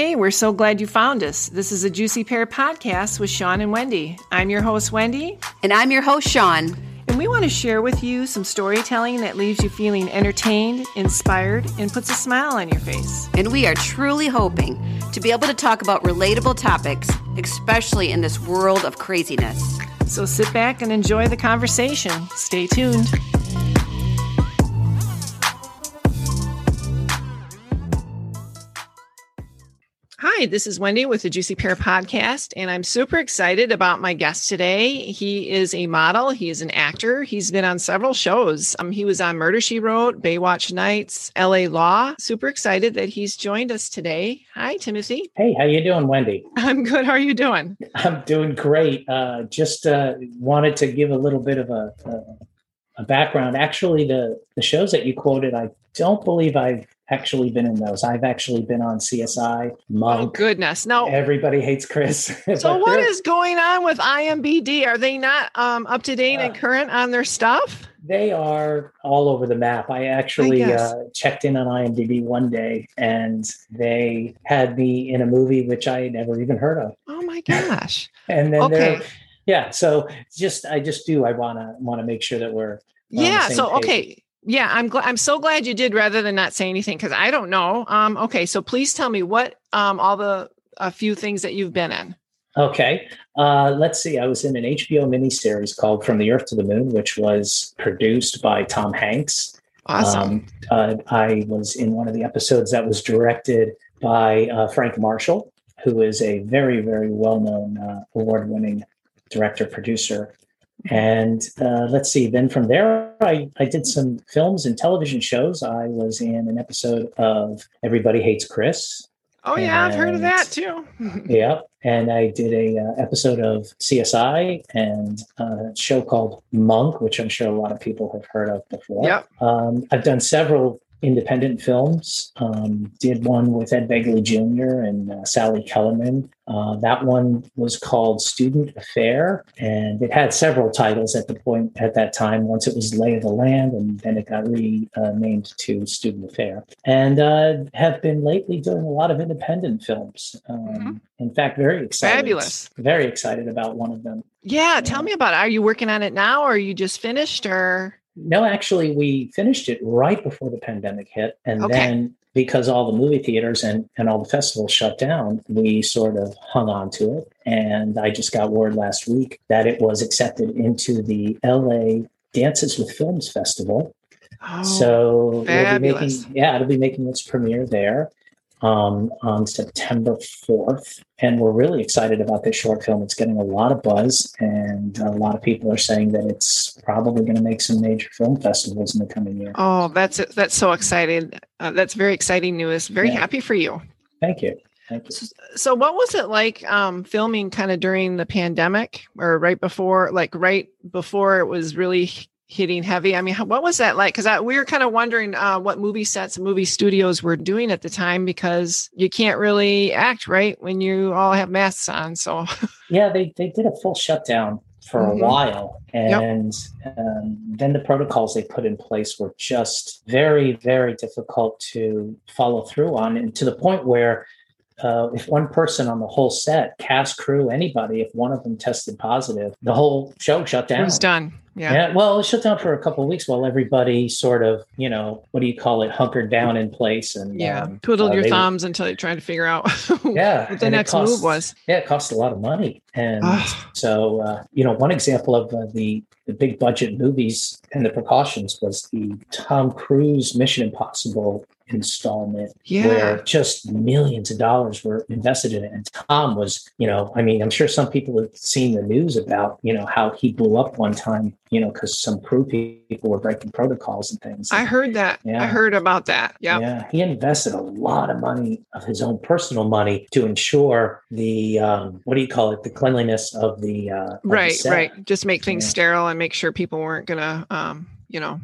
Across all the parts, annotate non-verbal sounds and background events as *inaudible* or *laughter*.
Hey, we're so glad you found us. This is a Juicy Pear podcast with Sean and Wendy. I'm your host, Wendy. And I'm your host, Sean. And we want to share with you some storytelling that leaves you feeling entertained, inspired, and puts a smile on your face. And we are truly hoping to be able to talk about relatable topics, especially in this world of craziness. So sit back and enjoy the conversation. Stay tuned. Hi, this is Wendy with the Juicy Pear Podcast, and I'm super excited about my guest today. He is a model, he is an actor, he's been on several shows. Um, he was on Murder She Wrote, Baywatch Nights, LA Law. Super excited that he's joined us today. Hi, Timothy. Hey, how you doing, Wendy? I'm good. How are you doing? I'm doing great. Uh, just uh, wanted to give a little bit of a, a, a background. Actually, the the shows that you quoted, I don't believe I've actually been in those. I've actually been on CSI, Monk. Oh goodness! No, everybody hates Chris. *laughs* so what is going on with IMBD? Are they not um, up to date uh, and current on their stuff? They are all over the map. I actually I uh, checked in on IMDb one day, and they had me in a movie which I had never even heard of. Oh my gosh! *laughs* and then okay. yeah, so just I just do. I want to want to make sure that we're yeah. So page. okay yeah, I'm glad. I'm so glad you did rather than not say anything because I don't know. Um, okay, so please tell me what um, all the a few things that you've been in. Okay, uh, let's see. I was in an HBO miniseries called From the Earth to the Moon, which was produced by Tom Hanks. Awesome. Um, uh, I was in one of the episodes that was directed by uh, Frank Marshall, who is a very, very well-known uh, award-winning director producer and uh, let's see, then from there, I, I did some films and television shows. I was in an episode of Everybody Hates Chris. Oh, yeah, and, I've heard of that too. *laughs* yeah. And I did a uh, episode of CSI and a show called Monk, which I'm sure a lot of people have heard of before. Yep. Um, I've done several independent films. Um, did one with Ed Begley Jr. and uh, Sally Kellerman. Uh, that one was called Student Affair, and it had several titles at the point at that time. Once it was Lay of the Land, and then it got renamed to Student Affair. And uh, have been lately doing a lot of independent films. Um, mm-hmm. In fact, very excited. Fabulous. Very excited about one of them. Yeah, tell me about it. Are you working on it now, or are you just finished, or? No, actually, we finished it right before the pandemic hit. And okay. then because all the movie theaters and, and all the festivals shut down, we sort of hung on to it. And I just got word last week that it was accepted into the LA Dances with Films Festival. Oh, so fabulous. It'll making, yeah, it'll be making its premiere there um, on September 4th. And we're really excited about this short film. It's getting a lot of buzz, and a lot of people are saying that it's probably going to make some major film festivals in the coming year. Oh, that's that's so exciting! Uh, that's very exciting news. Very yeah. happy for you. Thank you. Thank you. So, so what was it like um, filming kind of during the pandemic or right before, like right before it was really hitting heavy. I mean, what was that like? Because we were kind of wondering uh, what movie sets movie studios were doing at the time because you can't really act right when you all have masks on. So *laughs* yeah, they they did a full shutdown for mm-hmm. a while, and yep. um, then the protocols they put in place were just very very difficult to follow through on, and to the point where. Uh, if one person on the whole set, cast, crew, anybody, if one of them tested positive, the whole show shut down. It was done. Yeah. yeah. Well, it shut down for a couple of weeks while everybody sort of, you know, what do you call it, hunkered down in place and yeah, um, twiddled uh, your thumbs until you tried to figure out *laughs* yeah what the next cost, move was. Yeah, it cost a lot of money, and so uh, you know, one example of uh, the the big budget movies and the precautions was the Tom Cruise Mission Impossible installment yeah. where just millions of dollars were invested in it. And Tom was, you know, I mean, I'm sure some people have seen the news about, you know, how he blew up one time, you know, because some crew people were breaking protocols and things. I heard that. Yeah. I heard about that. Yep. Yeah. He invested a lot of money of his own personal money to ensure the, um, what do you call it? The cleanliness of the, uh, right, the right. Just make things yeah. sterile and make sure people weren't going to, um, you know,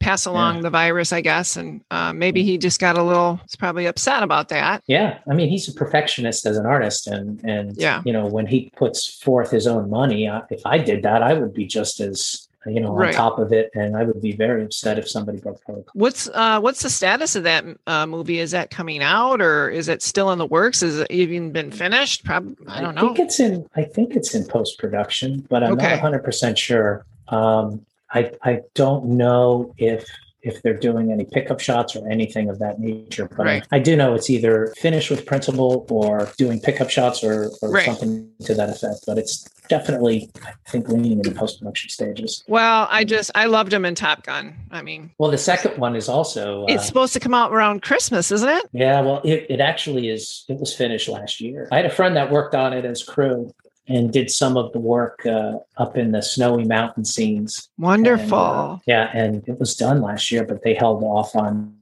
pass along yeah. the virus, I guess. And uh, maybe he just got a little, he's probably upset about that. Yeah. I mean, he's a perfectionist as an artist. And, and, yeah. you know, when he puts forth his own money, if I did that, I would be just as, you know, Right. on top of it. And I would be very upset if somebody broke protocol. What's uh what's the status of that uh, movie? Is that coming out or is it still in the works? Is it even been finished? Probably I don't know. think it's in. I think it's in post production, but I'm Okay. not 100 percent sure. Um, I I don't know if if they're doing any pickup shots or anything of that nature. But Right. I, I do know it's either finished with principal or doing pickup shots or, or Right. something to that effect. But it's definitely, I think, leaning in the post production stages. Well, I just I loved him in Top Gun. I mean, Well, the second one is also. it's uh, supposed to come out around Christmas, isn't it? Yeah, well, it, it actually is. It was finished last year. I had a friend that worked on it as crew and did some of the work uh, up in the snowy mountain scenes. Wonderful. And, uh, yeah, and it was done last year, but they held off on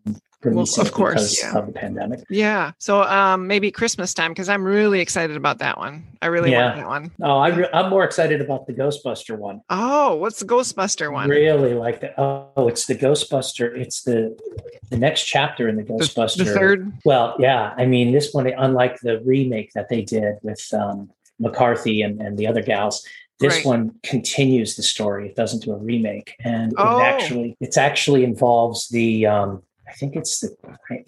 releasing of course, because yeah. of the pandemic. yeah. So um maybe Christmas time because I'm really excited about that one. I really Yeah. want that one. Oh, I re- I'm more excited about the Ghostbuster one. Oh, what's the Ghostbuster one? Really like that. Oh, it's the Ghostbuster. It's the the next chapter in the The, Ghostbuster. the third. Well, yeah. I mean, this one, unlike the remake that they did with um, McCarthy and, and the other gals, this one continues the story. It doesn't do a remake, and Oh. it actually it's actually involves the um, I think it's the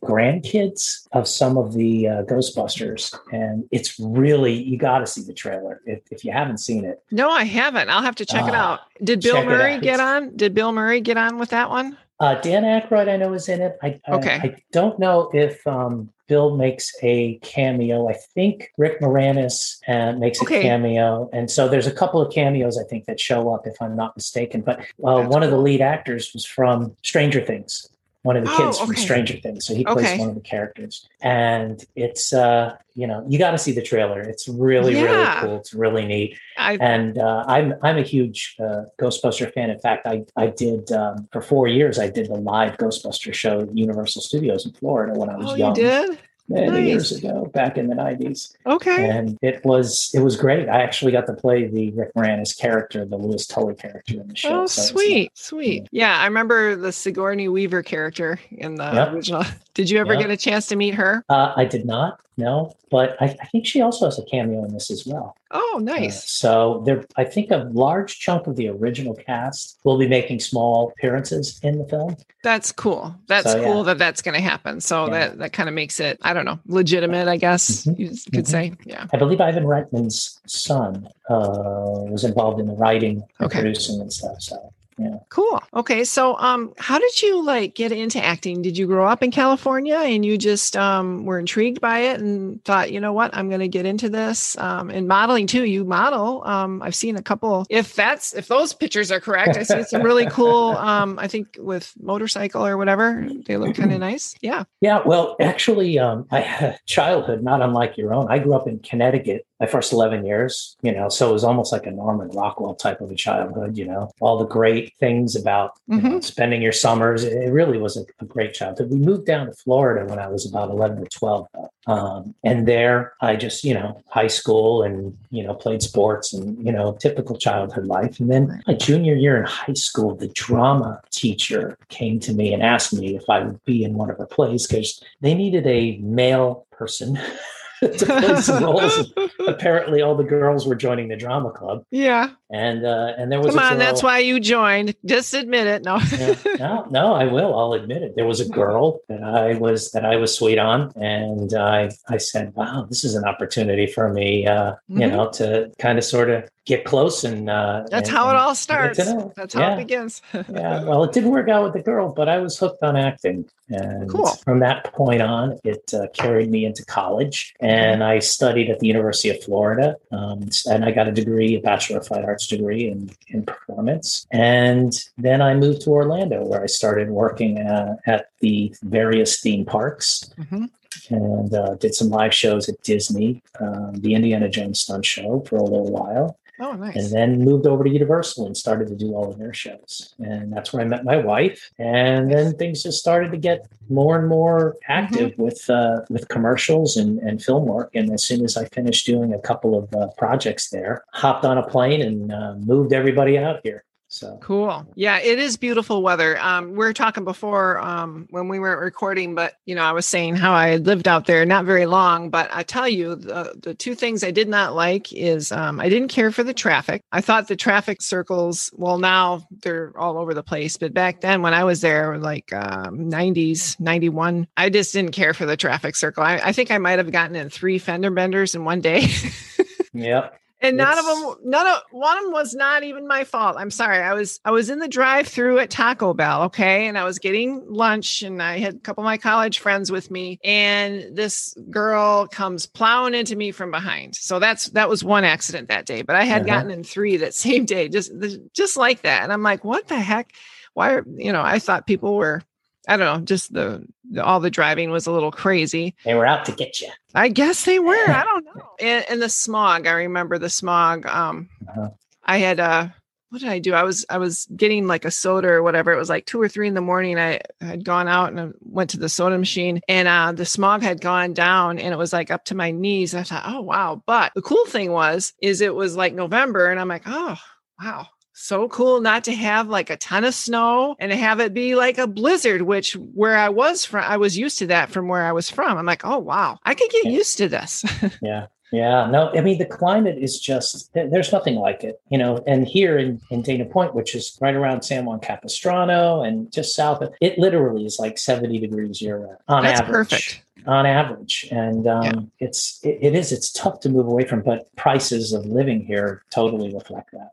grandkids of some of the uh, Ghostbusters, and it's really you got to see the trailer if, if you haven't seen it. No, I haven't. I'll have to check it Ah, out. Did Bill Murray get on? Did Bill Murray get on with that one? Uh, Dan Aykroyd, I know, is in it. I, I- Okay. I, don't know if um, Bill makes a cameo. I think Rick Moranis uh, makes Okay. a cameo, and so there's a couple of cameos I think that show up, if I'm not mistaken. But uh, one of the lead actors was from Stranger Things. One of the Oh, kids from. Stranger Things, so he plays Okay. one of the characters, and it's uh, you know you got to see the trailer. It's really Yeah. really cool. It's really neat I and uh, I'm I'm a huge uh, Ghostbuster fan. In fact, I I did um, for four years. I did the live Ghostbuster show at Universal Studios in Florida when I was oh, young, you did? Many Nice. years ago, back in the '90s, Okay. and it was it was great. I actually got to play the Rick Moranis character, the Louis Tully character in the show. Oh, so it was sweet, sweet. Yeah, I remember the Sigourney Weaver character in the Yep. original. Did you ever Yep. get a chance to meet her? Uh, I did not, no, but I, I think she also has a cameo in this as well. Oh, Uh, nice. so there, I think a large chunk of the original cast will be making small appearances in the film. That's cool. That's so, yeah. cool that that's going to happen. So Yeah. that that kind of makes it, I don't know, legitimate. I guess Mhm. you could Mhm. say. Yeah. I believe Ivan Reitman's son uh, was involved in the writing and Okay. producing and stuff. So yeah, Cool. Okay. So, um, how did you like get into acting? Did you grow up in California and you just um were intrigued by it and thought, you know what, I'm going to get into this? Um, and modeling too. You model. Um, I've seen a couple. If that's if those pictures are correct, I see some really cool. *laughs* Um, I think with motorcycle or whatever, they look kind of nice. Yeah. yeah. Well, actually, um, I had a childhood not unlike your own. I grew up in Connecticut. My first eleven years, you know, so it was almost like a Norman Rockwell type of a childhood. You know, all the great things about you know, spending your summers. It really was a, a great childhood. We moved down to Florida when I was about eleven or twelve, um, and there I just you know high school and you know played sports and you know typical childhood life. And then my junior year in high school, the drama teacher came to me and asked me if I would be in one of her plays because they needed a male person. *laughs* to play some roles. Apparently, all the girls were joining the drama club, yeah. and uh, and there was Come on. girl- That's why you joined. Just admit it. No. yeah, *laughs* no, no, I will. I'll admit it. There was a girl that I was that I was sweet on, and I I said, "Wow, this is an opportunity for me, uh, you Mhm. know, to kind of sort of get close and uh, That's and- how it all starts. know. That's how Yeah. it begins. *laughs* yeah, well, it didn't work out with the girl, but I was hooked on acting, and Cool. from that point on, it uh, carried me into college, and I studied at the University of Florida, um, and I got a degree, a Bachelor of Fine Arts degree in in performance, and then I moved to Orlando, where I started working uh, at the various theme parks Mhm. and uh, did some live shows at Disney, um, the Indiana Jones stunt show for a little while Oh, nice. and then moved over to Universal and started to do all of their shows. And that's where I met my wife. And then things just started to get more and more active Mm-hmm. with uh, with commercials and, and film work. And as soon as I finished doing a couple of uh, projects there, hopped on a plane and uh, moved everybody out here. So cool. Yeah, it is beautiful weather. Um, we were talking before um, when we weren't recording, but you know, I was saying how I had lived out there not very long. But I tell you, the the two things I did not like is um, I didn't care for the traffic. I thought the traffic circles. Well, now they're all over the place, but back then when I was there, like um, 90s, 91, I just didn't care for the traffic circle. I, I think I might have gotten in three fender benders in one day. *laughs* yep. And none of them, none of one of them was not even my fault. I'm sorry. I was I was in the drive-through at Taco Bell, okay, and I was getting lunch, and I had a couple of my college friends with me, and this girl comes plowing into me from behind. So that's that was one accident that day, but I had uh-huh. gotten in three that same day, just just like that, and I'm like, what the heck? Why are you know? I thought people were I don't know, just the, the, all the driving was a little crazy. They were out to get you. I guess they were. I don't *laughs* know. And, and the smog, I remember the smog. Um, uh-huh. I had uh, what did I do? I was I was getting like a soda or whatever. It was like two or three in the morning. I had gone out and I went to the soda machine, and uh, the smog had gone down, and it was like up to my knees. I thought, oh wow! But the cool thing was, is it was like November, and I'm like, oh wow, so cool not to have like a ton of snow and to have it be like a blizzard, which where I was from, I was used to that from where I was from. I'm like, oh, wow, I could get yeah. used to this. *laughs* yeah. Yeah, no, I mean, the climate is just, there's nothing like it, you know. And here in, in Dana Point, which is right around San Juan Capistrano and just south of it, literally is like 70 degrees year round on That's average. perfect on average and um, yeah. it's it, it is it's tough to move away from but prices of living here totally reflect that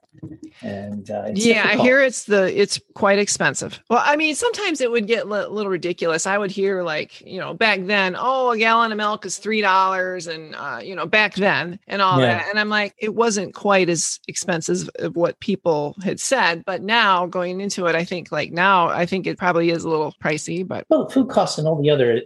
and uh, yeah difficult. i hear it's the it's quite expensive well i mean sometimes it would get a little ridiculous i would hear like you know back then oh a gallon of milk is three dollars and uh, you know back then and all yeah. that and i'm like it wasn't quite as expensive of what people had said but now going into it i think like now i think it probably is a little pricey but well food costs and all the other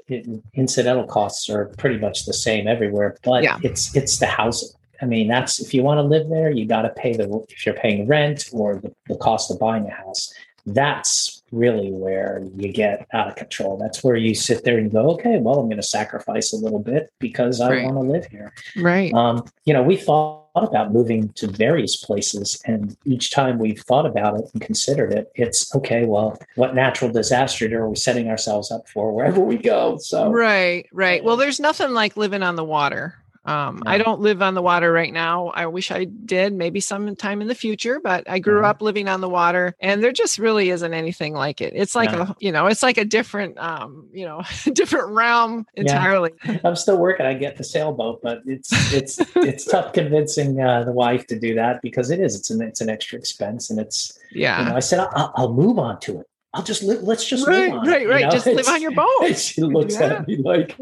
incidental costs are pretty much the same everywhere but yeah. it's it's the housing I mean, that's if you want to live there, you got to pay the if you're paying rent or the, the cost of buying a house. That's really where you get out of control. That's where you sit there and go, okay, well, I'm going to sacrifice a little bit because I right. want to live here. Right. Um, you know, we thought about moving to various places, and each time we've thought about it and considered it, it's okay. Well, what natural disaster are we setting ourselves up for wherever we go? So right, right. Well, there's nothing like living on the water. Um, I don't live on the water right now. I wish I did, maybe sometime in the future, but I grew mm-hmm. up living on the water and there just really isn't anything like it. It's like a, you know, it's like a different, um, you know, *laughs* different realm entirely. Yeah. I'm still working. I get the sailboat, but it's, it's, it's tough convincing uh, the wife to do that because it is, it's an, it's an extra expense and it's, yeah. You know, I said, I'll, I'll move on to it. I'll just live. Let's just right, live on right, it, right. Know? Just live on your *laughs* boat. She looks yeah. at me like,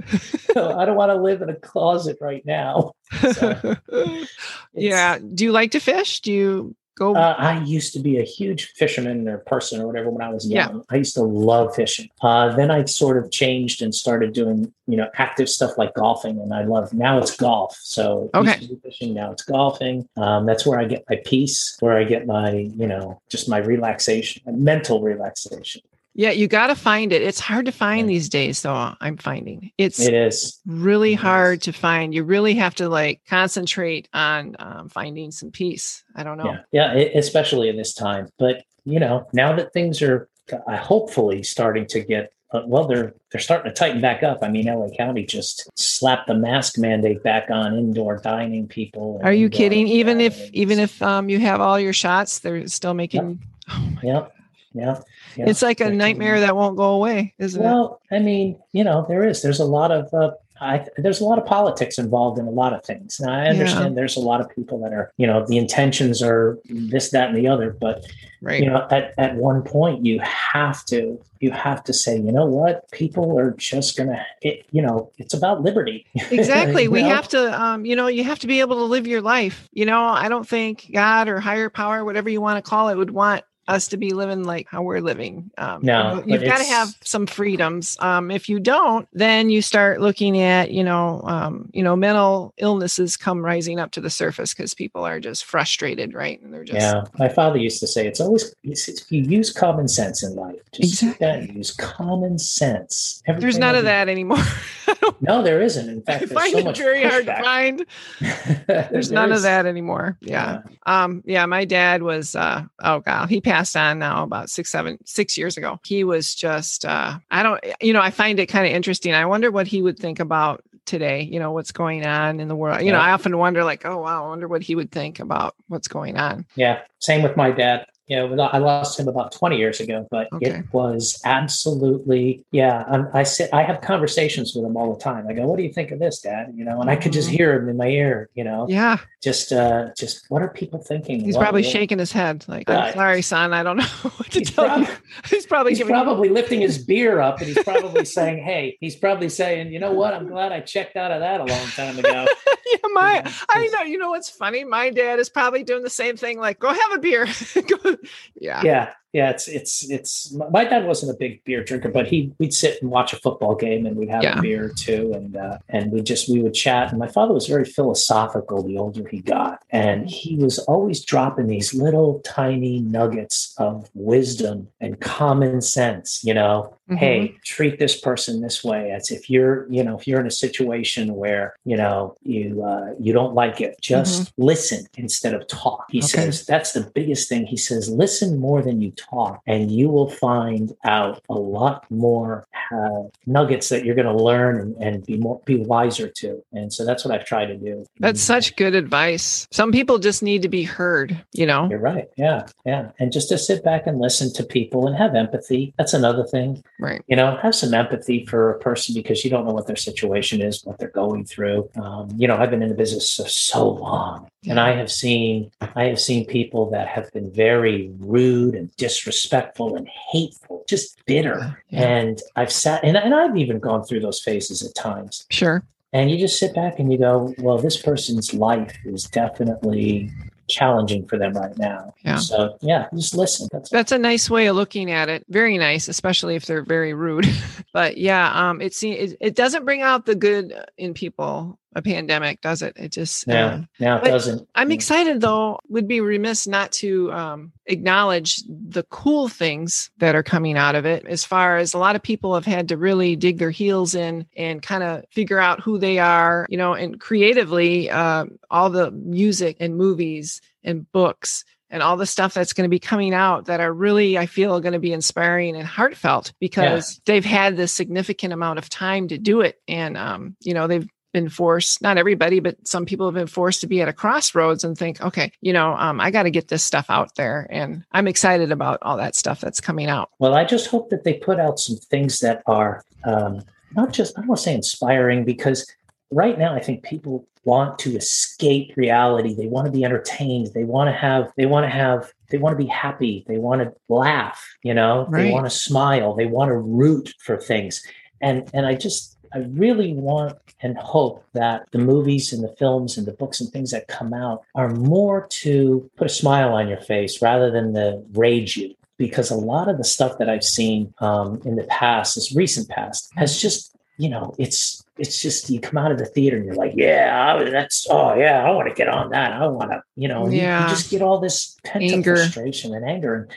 I don't want to live in a closet right now. So, *laughs* yeah. Do you like to fish? Do you go? Uh, I used to be a huge fisherman or person or whatever when I was young. Yeah. I used to love fishing. Uh, then I sort of changed and started doing, you know, active stuff like golfing, and I love now it's golf. So okay, fishing now it's golfing. Um, that's where I get my peace, where I get my, you know, just my relaxation, mental relaxation. Yeah, you got to find it. It's hard to find these days, though. I'm finding it's it is really it hard is. to find. You really have to like concentrate on um, finding some peace. I don't know. Yeah, yeah, especially in this time. But you know, now that things are uh, hopefully starting to get uh, well, they're they're starting to tighten back up. I mean, LA County just slapped the mask mandate back on indoor dining people. Are you kidding? Even if even if um, you have all your shots, they're still making. Yep. Oh yep. Yeah. Yeah. It's like a nightmare that won't go away, isn't well, it? Well, I mean, you know, there is. There's a lot of uh, I, there's a lot of politics involved in a lot of things. Now, I understand yeah. there's a lot of people that are, you know, the intentions are this, that, and the other. But, right. you know, at, at one point, you have to, you have to say, you know what, people are just going to, you know, it's about liberty. *laughs* Exactly. we know? have to, um, you know, you have to be able to live your life. You know, I don't think God or higher power, whatever you want to call it, would want us to be living like how we're living. Um, no, you have got to have some freedoms. Um, if you don't, then you start looking at, you know, um, you know, mental illnesses come rising up to the surface because people are just frustrated, right? And they're just yeah. My father used to say, it's always it's, it's, you use common sense in life. Just exactly. use common sense. Everything There's none of that anymore. *laughs* no, there isn't. In fact, I find so it very hard to find. *laughs* There's none of that anymore. Yeah. yeah. Um. Yeah. My dad was. Uh. Oh God. He passed passed on now about six, seven, six years ago. He was just, uh, I don't, you know, I find it kind of interesting. I wonder what he would think about today, you know, what's going on in the world. You know, I often wonder, like, oh, wow, I wonder what he would think about what's going on. Yeah. Same with my dad you know, I lost him about 20 years ago, but okay. it was absolutely, yeah. I'm, i sit, I have conversations with him all the time. I go, what do you think of this, dad? You know, and I could just mm-hmm. hear him in my ear, you know, yeah. Just, uh, just what are people thinking? He's what, probably shaking his head. Like, I'm sorry, son. I don't know *laughs* what to tell probably, you. *laughs* He's probably, he's probably lifting his beer up and he's probably *laughs* saying, Hey, he's probably saying, you know what? I'm glad I checked out of that a long time ago. yeah. My, I know, you know, what's funny. My dad is probably doing the same thing. Like, go have a beer. yeah. *laughs* Yeah. Yeah, yeah. It's it's it's. My dad wasn't a big beer drinker, but he we'd sit and watch a football game, and we'd have yeah. a beer too, and uh, and we just we would chat. And my father was very philosophical. The older he got, and he was always dropping these little tiny nuggets of wisdom and common sense. You know, mm-hmm. hey, treat this person this way. As if you're you know if you're in a situation where you know you uh, you don't like it, just mm-hmm. listen instead of talk. He okay. says that's the biggest thing. He says listen more than you talk, and you will find out a lot more uh, nuggets that you're going to learn and, and, be more be wiser to. And so that's what I've tried to do. That's such good advice. Some people just need to be heard. You know, you're right. Yeah, yeah, and just to sit back and listen to people and have empathy. That's another thing. Right. You know, have some empathy for a person because you don't know what their situation is, what they're going through. Um, you know, I've been in the business so, so long, and I have seen I have seen people that have been very rude and disrespectful and hateful, just bitter. Yeah. And I've sat and, and I've even gone through those phases at times. Sure. And you just sit back and you go, well, this person's life is definitely challenging for them right now. Yeah. So yeah, just listen. That's, That's a nice way of looking at it. Very nice, especially if they're very rude. *laughs* but yeah, um, it seems it, it doesn't bring out the good in people a pandemic, does it? It just yeah, uh, no, it doesn't. I'm excited though. Would be remiss not to um, acknowledge the cool things that are coming out of it. As far as a lot of people have had to really dig their heels in and kind of figure out who they are, you know, and creatively, uh, all the music and movies and books and all the stuff that's going to be coming out that are really, I feel, are going to be inspiring and heartfelt because yeah. they've had this significant amount of time to do it. And, um, you know, they've been forced, not everybody, but some people have been forced to be at a crossroads and think, okay, you know, um, I got to get this stuff out there. And I'm excited about all that stuff that's coming out. Well, I just hope that they put out some things that are um, not just, I don't want to say inspiring because right now I think people want to escape reality. They want to be entertained. They want to have, they want to have, they want to be happy. They want to laugh, you know, right. they want to smile. They want to root for things. And, and I just, I really want and hope that the movies and the films and the books and things that come out are more to put a smile on your face rather than the rage you. Because a lot of the stuff that I've seen um, in the past, this recent past, has just, you know, it's it's just you come out of the theater and you're like, yeah, that's oh yeah, I want to get on that. I want to, you know, yeah. you, you, just get all this pent up frustration and anger. And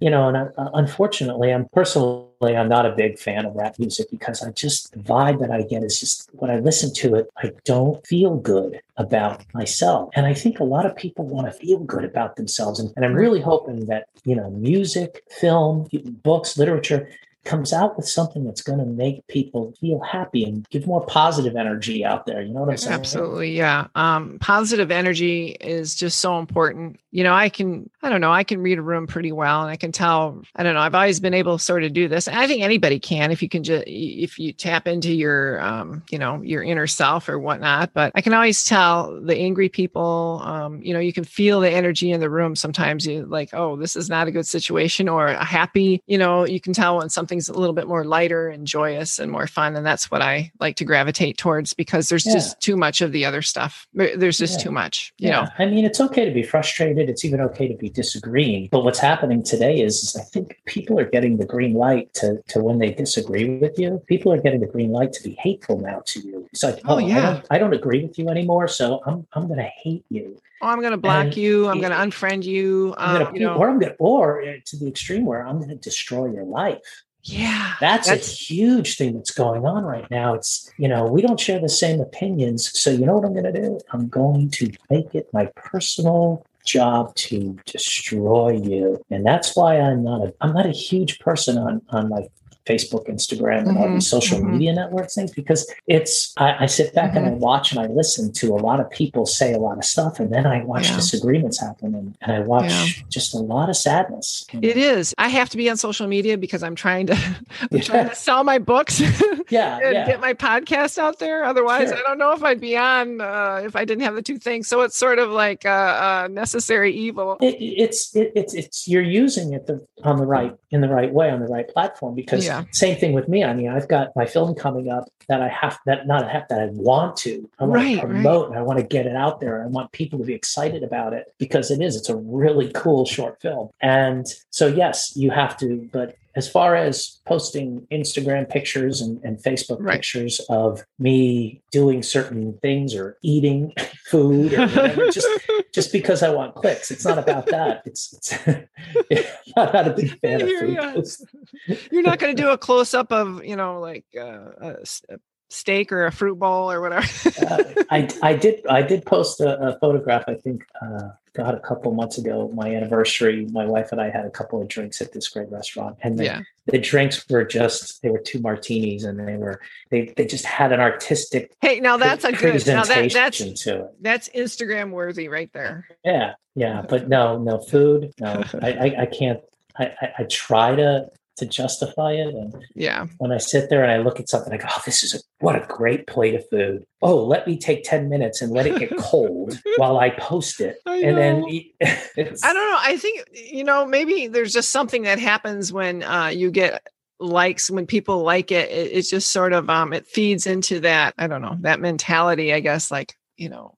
you know, and I, uh, unfortunately, I'm personally, I'm not a big fan of rap music because I just the vibe that I get is just when I listen to it, I don't feel good about myself. And I think a lot of people want to feel good about themselves. And, and I'm really hoping that, you know, music, film, books, literature comes out with something that's going to make people feel happy and give more positive energy out there. You know what I'm saying? Absolutely. Yeah. Um, positive energy is just so important. You know, I can, I don't know, I can read a room pretty well and I can tell, I don't know, I've always been able to sort of do this. And I think anybody can if you can just, if you tap into your, um, you know, your inner self or whatnot. But I can always tell the angry people, um, you know, you can feel the energy in the room. Sometimes you like, oh, this is not a good situation or a happy, you know, you can tell when something something's a little bit more lighter and joyous and more fun. And that's what I like to gravitate towards because there's yeah. just too much of the other stuff. There's just yeah. too much, you yeah. know. I mean, it's okay to be frustrated. It's even okay to be disagreeing. But what's happening today is, is I think people are getting the green light to, to when they disagree with you. People are getting the green light to be hateful now to you. It's like, oh, oh yeah. I don't, I don't agree with you anymore. So I'm, I'm going to hate you. Oh, I'm going to block and you. I'm going to unfriend you. Um, gonna, you know, or I'm going to, or to the extreme where I'm going to destroy your life. Yeah. That's, that's, a huge thing that's going on right now. It's, you know, we don't share the same opinions. So, you know what I'm going to do? I'm going to make it my personal job to destroy you. And that's why I'm not a I'm not a huge person on on like Facebook, Instagram, and mm-hmm, all these social mm-hmm. media network things because it's I, I sit back mm-hmm. and I mm-hmm. watch and I listen to a lot of people say a lot of stuff, and then I watch yeah. disagreements happen and, and I watch yeah. just a lot of sadness. It is. I have to be on social media because I'm trying to *laughs* I'm yeah. trying to sell my books. *laughs* yeah, and get my podcast out there. Otherwise, sure. I don't know if I'd be on uh, if I didn't have the two things. So it's sort of like a, a necessary evil. It, it's it, it's it's you're using it the, on the right in the right way on the right platform because. Yeah same thing with me. I mean, I've got my film coming up that I have that not have that I want to. I want right, to promote right. and I want to get it out there. I want people to be excited about it because it is. It's a really cool short film. And so yes, you have to, but as far as posting Instagram pictures and, and Facebook right. pictures of me doing certain things or eating *laughs* food or whatever, just just because I want clicks, it's not about that. It's, it's *laughs* I'm not a big *laughs* fan of food. You're not going to do a close up of you know like uh, a, a steak or a fruit bowl or whatever. uh, I I did I did post a, a photograph. I think uh, God a couple months ago, my anniversary. My wife and I had a couple of drinks at this great restaurant, and the, yeah. the drinks were just they were two martinis, and they were they they just had an artistic. Hey, now that's a good now that, that's to it. That's Instagram worthy right there. Yeah, yeah, but no, no food. No, *laughs* I I, I can't. I, I, I try to to justify it. And yeah, when I sit there and I look at something, I go, "Oh, this is a what a great plate of food." Oh, let me take ten minutes and let it get cold *laughs* while I post it, I and then *laughs* I don't know. I think you know maybe there's just something that happens when uh, you get likes when people like it, it it's just sort of um it feeds into that i don't know that mentality i guess like you know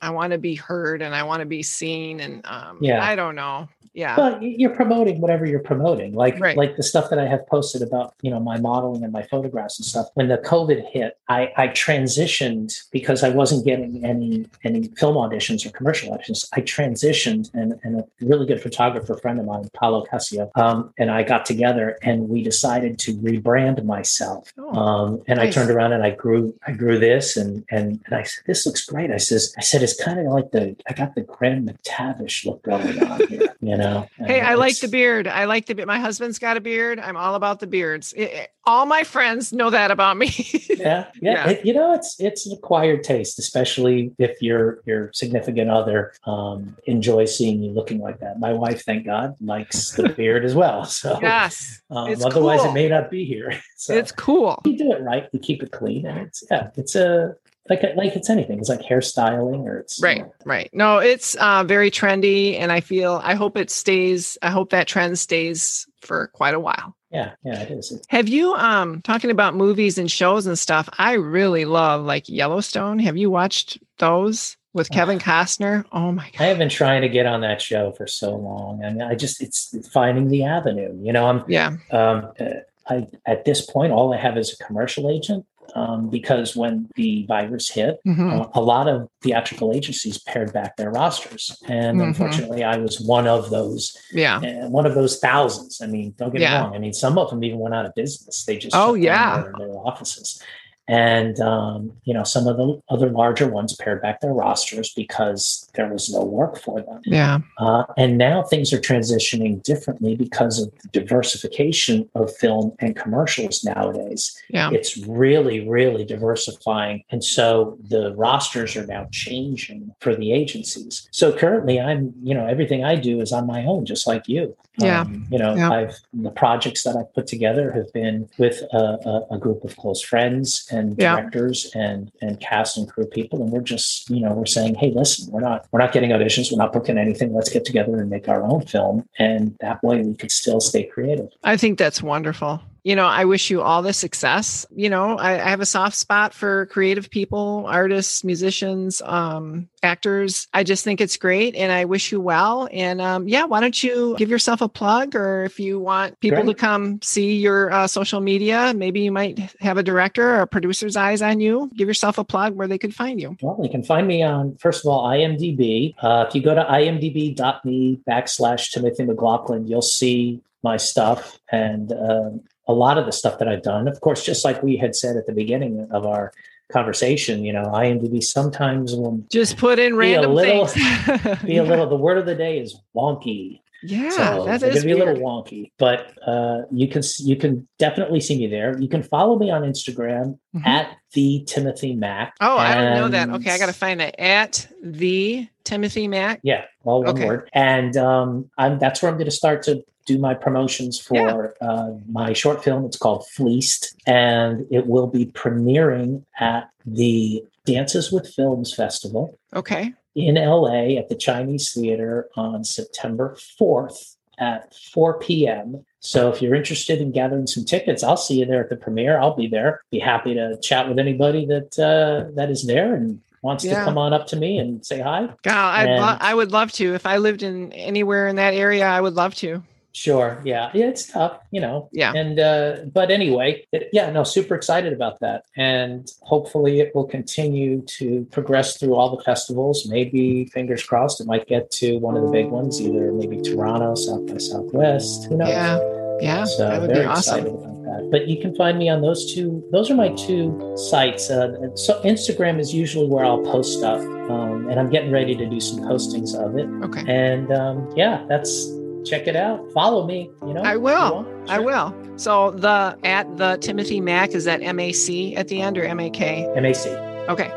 i want to be heard and i want to be seen and um yeah. I don't know yeah. But you're promoting whatever you're promoting like right. like the stuff that i have posted about you know my modeling and my photographs and stuff. When the covid hit i i transitioned because i wasn't getting any any film auditions or commercial auditions. I transitioned and, and a really good photographer friend of mine Paolo casio um, and i got together and we decided to rebrand myself. Oh, um, and nice. i turned around and i grew i grew this and and and i said this looks great. I says i said it's kind of like the i got the graham mctavish look going on here *laughs* you know. Hey, I like the beard. I like the My husband's got a beard. I'm all about the beards. It, it, all my friends know that about me. *laughs* yeah, yeah. yeah. It, you know, it's it's an acquired taste, especially if your your significant other um, enjoys seeing you looking like that. My wife, thank God, likes the *laughs* beard as well. So yes, um, otherwise cool. it may not be here. So it's cool. You do it right. You keep it clean, and it's yeah, it's a like like it's anything. It's like hairstyling or it's right, you know. right. No, it's uh, very trendy, and I feel I hope it stays. I hope that trend stays for quite a while. Yeah, yeah, it is. Have you um talking about movies and shows and stuff? I really love like Yellowstone. Have you watched those? with Kevin Costner. Oh my god! I have been trying to get on that show for so long. I mean, I just it's finding the avenue. You know, I'm yeah. Um, uh, I at this point, all I have is a commercial agent, um, because when the virus hit, mm-hmm. uh, a lot of theatrical agencies pared back their rosters, and mm-hmm. unfortunately, I was one of those. Yeah, uh, one of those thousands. I mean, don't get yeah. me wrong. I mean, some of them even went out of business. They just oh yeah their, their offices. And um, you know, some of the other larger ones pared back their rosters because there was no work for them. Yeah. Uh, and now things are transitioning differently because of the diversification of film and commercials nowadays. Yeah. It's really, really diversifying, and so the rosters are now changing for the agencies. So currently, I'm you know everything I do is on my own, just like you. Yeah. Um, you know, yeah. I've the projects that I've put together have been with a, a, a group of close friends and directors yeah. and and cast and crew people and we're just you know we're saying hey listen we're not we're not getting auditions we're not booking anything let's get together and make our own film. And that way we could still stay creative. I think that's wonderful you know, I wish you all the success. You know, I, I have a soft spot for creative people, artists, musicians, um, actors. I just think it's great and I wish you well. And um, yeah, why don't you give yourself a plug or if you want people great. to come see your uh, social media, maybe you might have a director or a producer's eyes on you. Give yourself a plug where they could find you. Well, they can find me on, first of all, IMDb. Uh, if you go to imdb.me backslash Timothy McLaughlin, you'll see my stuff. And um, a lot of the stuff that I've done. Of course, just like we had said at the beginning of our conversation, you know, IMDb sometimes will just put in random little, things. *laughs* be a *laughs* little. The word of the day is wonky. Yeah, so that is be a little wonky, but uh, you can you can definitely see me there. You can follow me on Instagram Mhm. at the Timothy Mac. Oh, I don't know that. Okay, I got to find that at the Timothy Mac. Yeah, all one Okay. word. And um, I'm that's where I'm going to start to do my promotions for uh, my short film. It's called Fleeced, and it will be premiering at the Dances with Films Festival Okay. in LA at the Chinese Theater on September 4th at 4 p.m. So if you're interested in gathering some tickets, I'll see you there at the premiere. I'll be there. Be happy to chat with anybody that uh, that is there and wants Yeah. to come on up to me and say hi. God, I'd lo- I would love to. If I lived in anywhere in that area, I would love to. Sure. Yeah. Yeah. It's tough, you know. Yeah. And, uh, but anyway, it- yeah, no, super excited about that. And hopefully it will continue to progress through all the festivals. Maybe, fingers crossed, it might get to one of the big ones, either maybe Toronto, South by Southwest. Who knows? Yeah. Yeah. So that would be awesome. But you can find me on those two. Those are my two sites. Uh, so Instagram is usually where I'll post stuff, um, and I'm getting ready to do some postings of it. Okay. And um, yeah, that's check it out. Follow me. You know, I will. want. I will. So the at the Timothy Mac is that M A C at the end or M A K? MAC. Okay.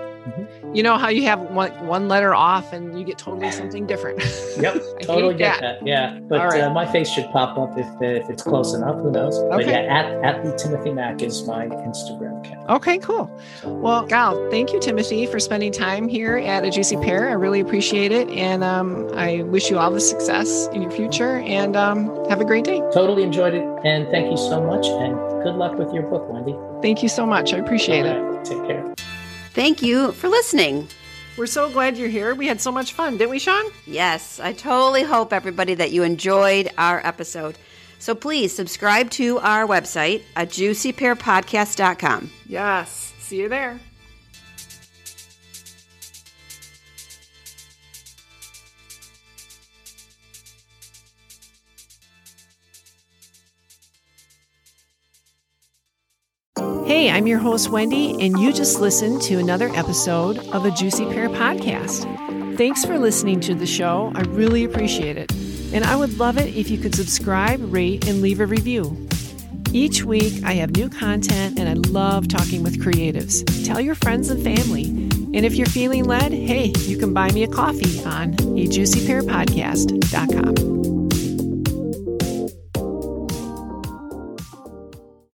You know how you have one one letter off and you get totally something different. *laughs* Yep, totally get that. that. Yeah, but right. uh, my face should pop up if if it's close enough. Who knows? But Okay. yeah, at at the Timothy Mac is my Instagram account. Okay, cool. Well, Gal, thank you, Timothy, for spending time here at a Juicy Pear. I really appreciate it. And um, I wish you all the success in your future and um, have a great day. Totally enjoyed it, and thank you so much. And good luck with your book, Wendy. Thank you so much. I appreciate it. Take care. Thank you for listening. We're so glad you're here. We had so much fun, didn't we, Sean? Yes, I totally hope everybody that you enjoyed our episode. So please subscribe to our website at juicypearpodcast.com. Yes. See you there. Hey, I'm your host, Wendy, and you just listened to another episode of the Juicy Pear Podcast. Thanks for listening to the show. I really appreciate it. And I would love it if you could subscribe, rate, and leave a review. Each week, I have new content and I love talking with creatives. Tell your friends and family. And if you're feeling led, hey, you can buy me a coffee on a juicypearpodcast.com.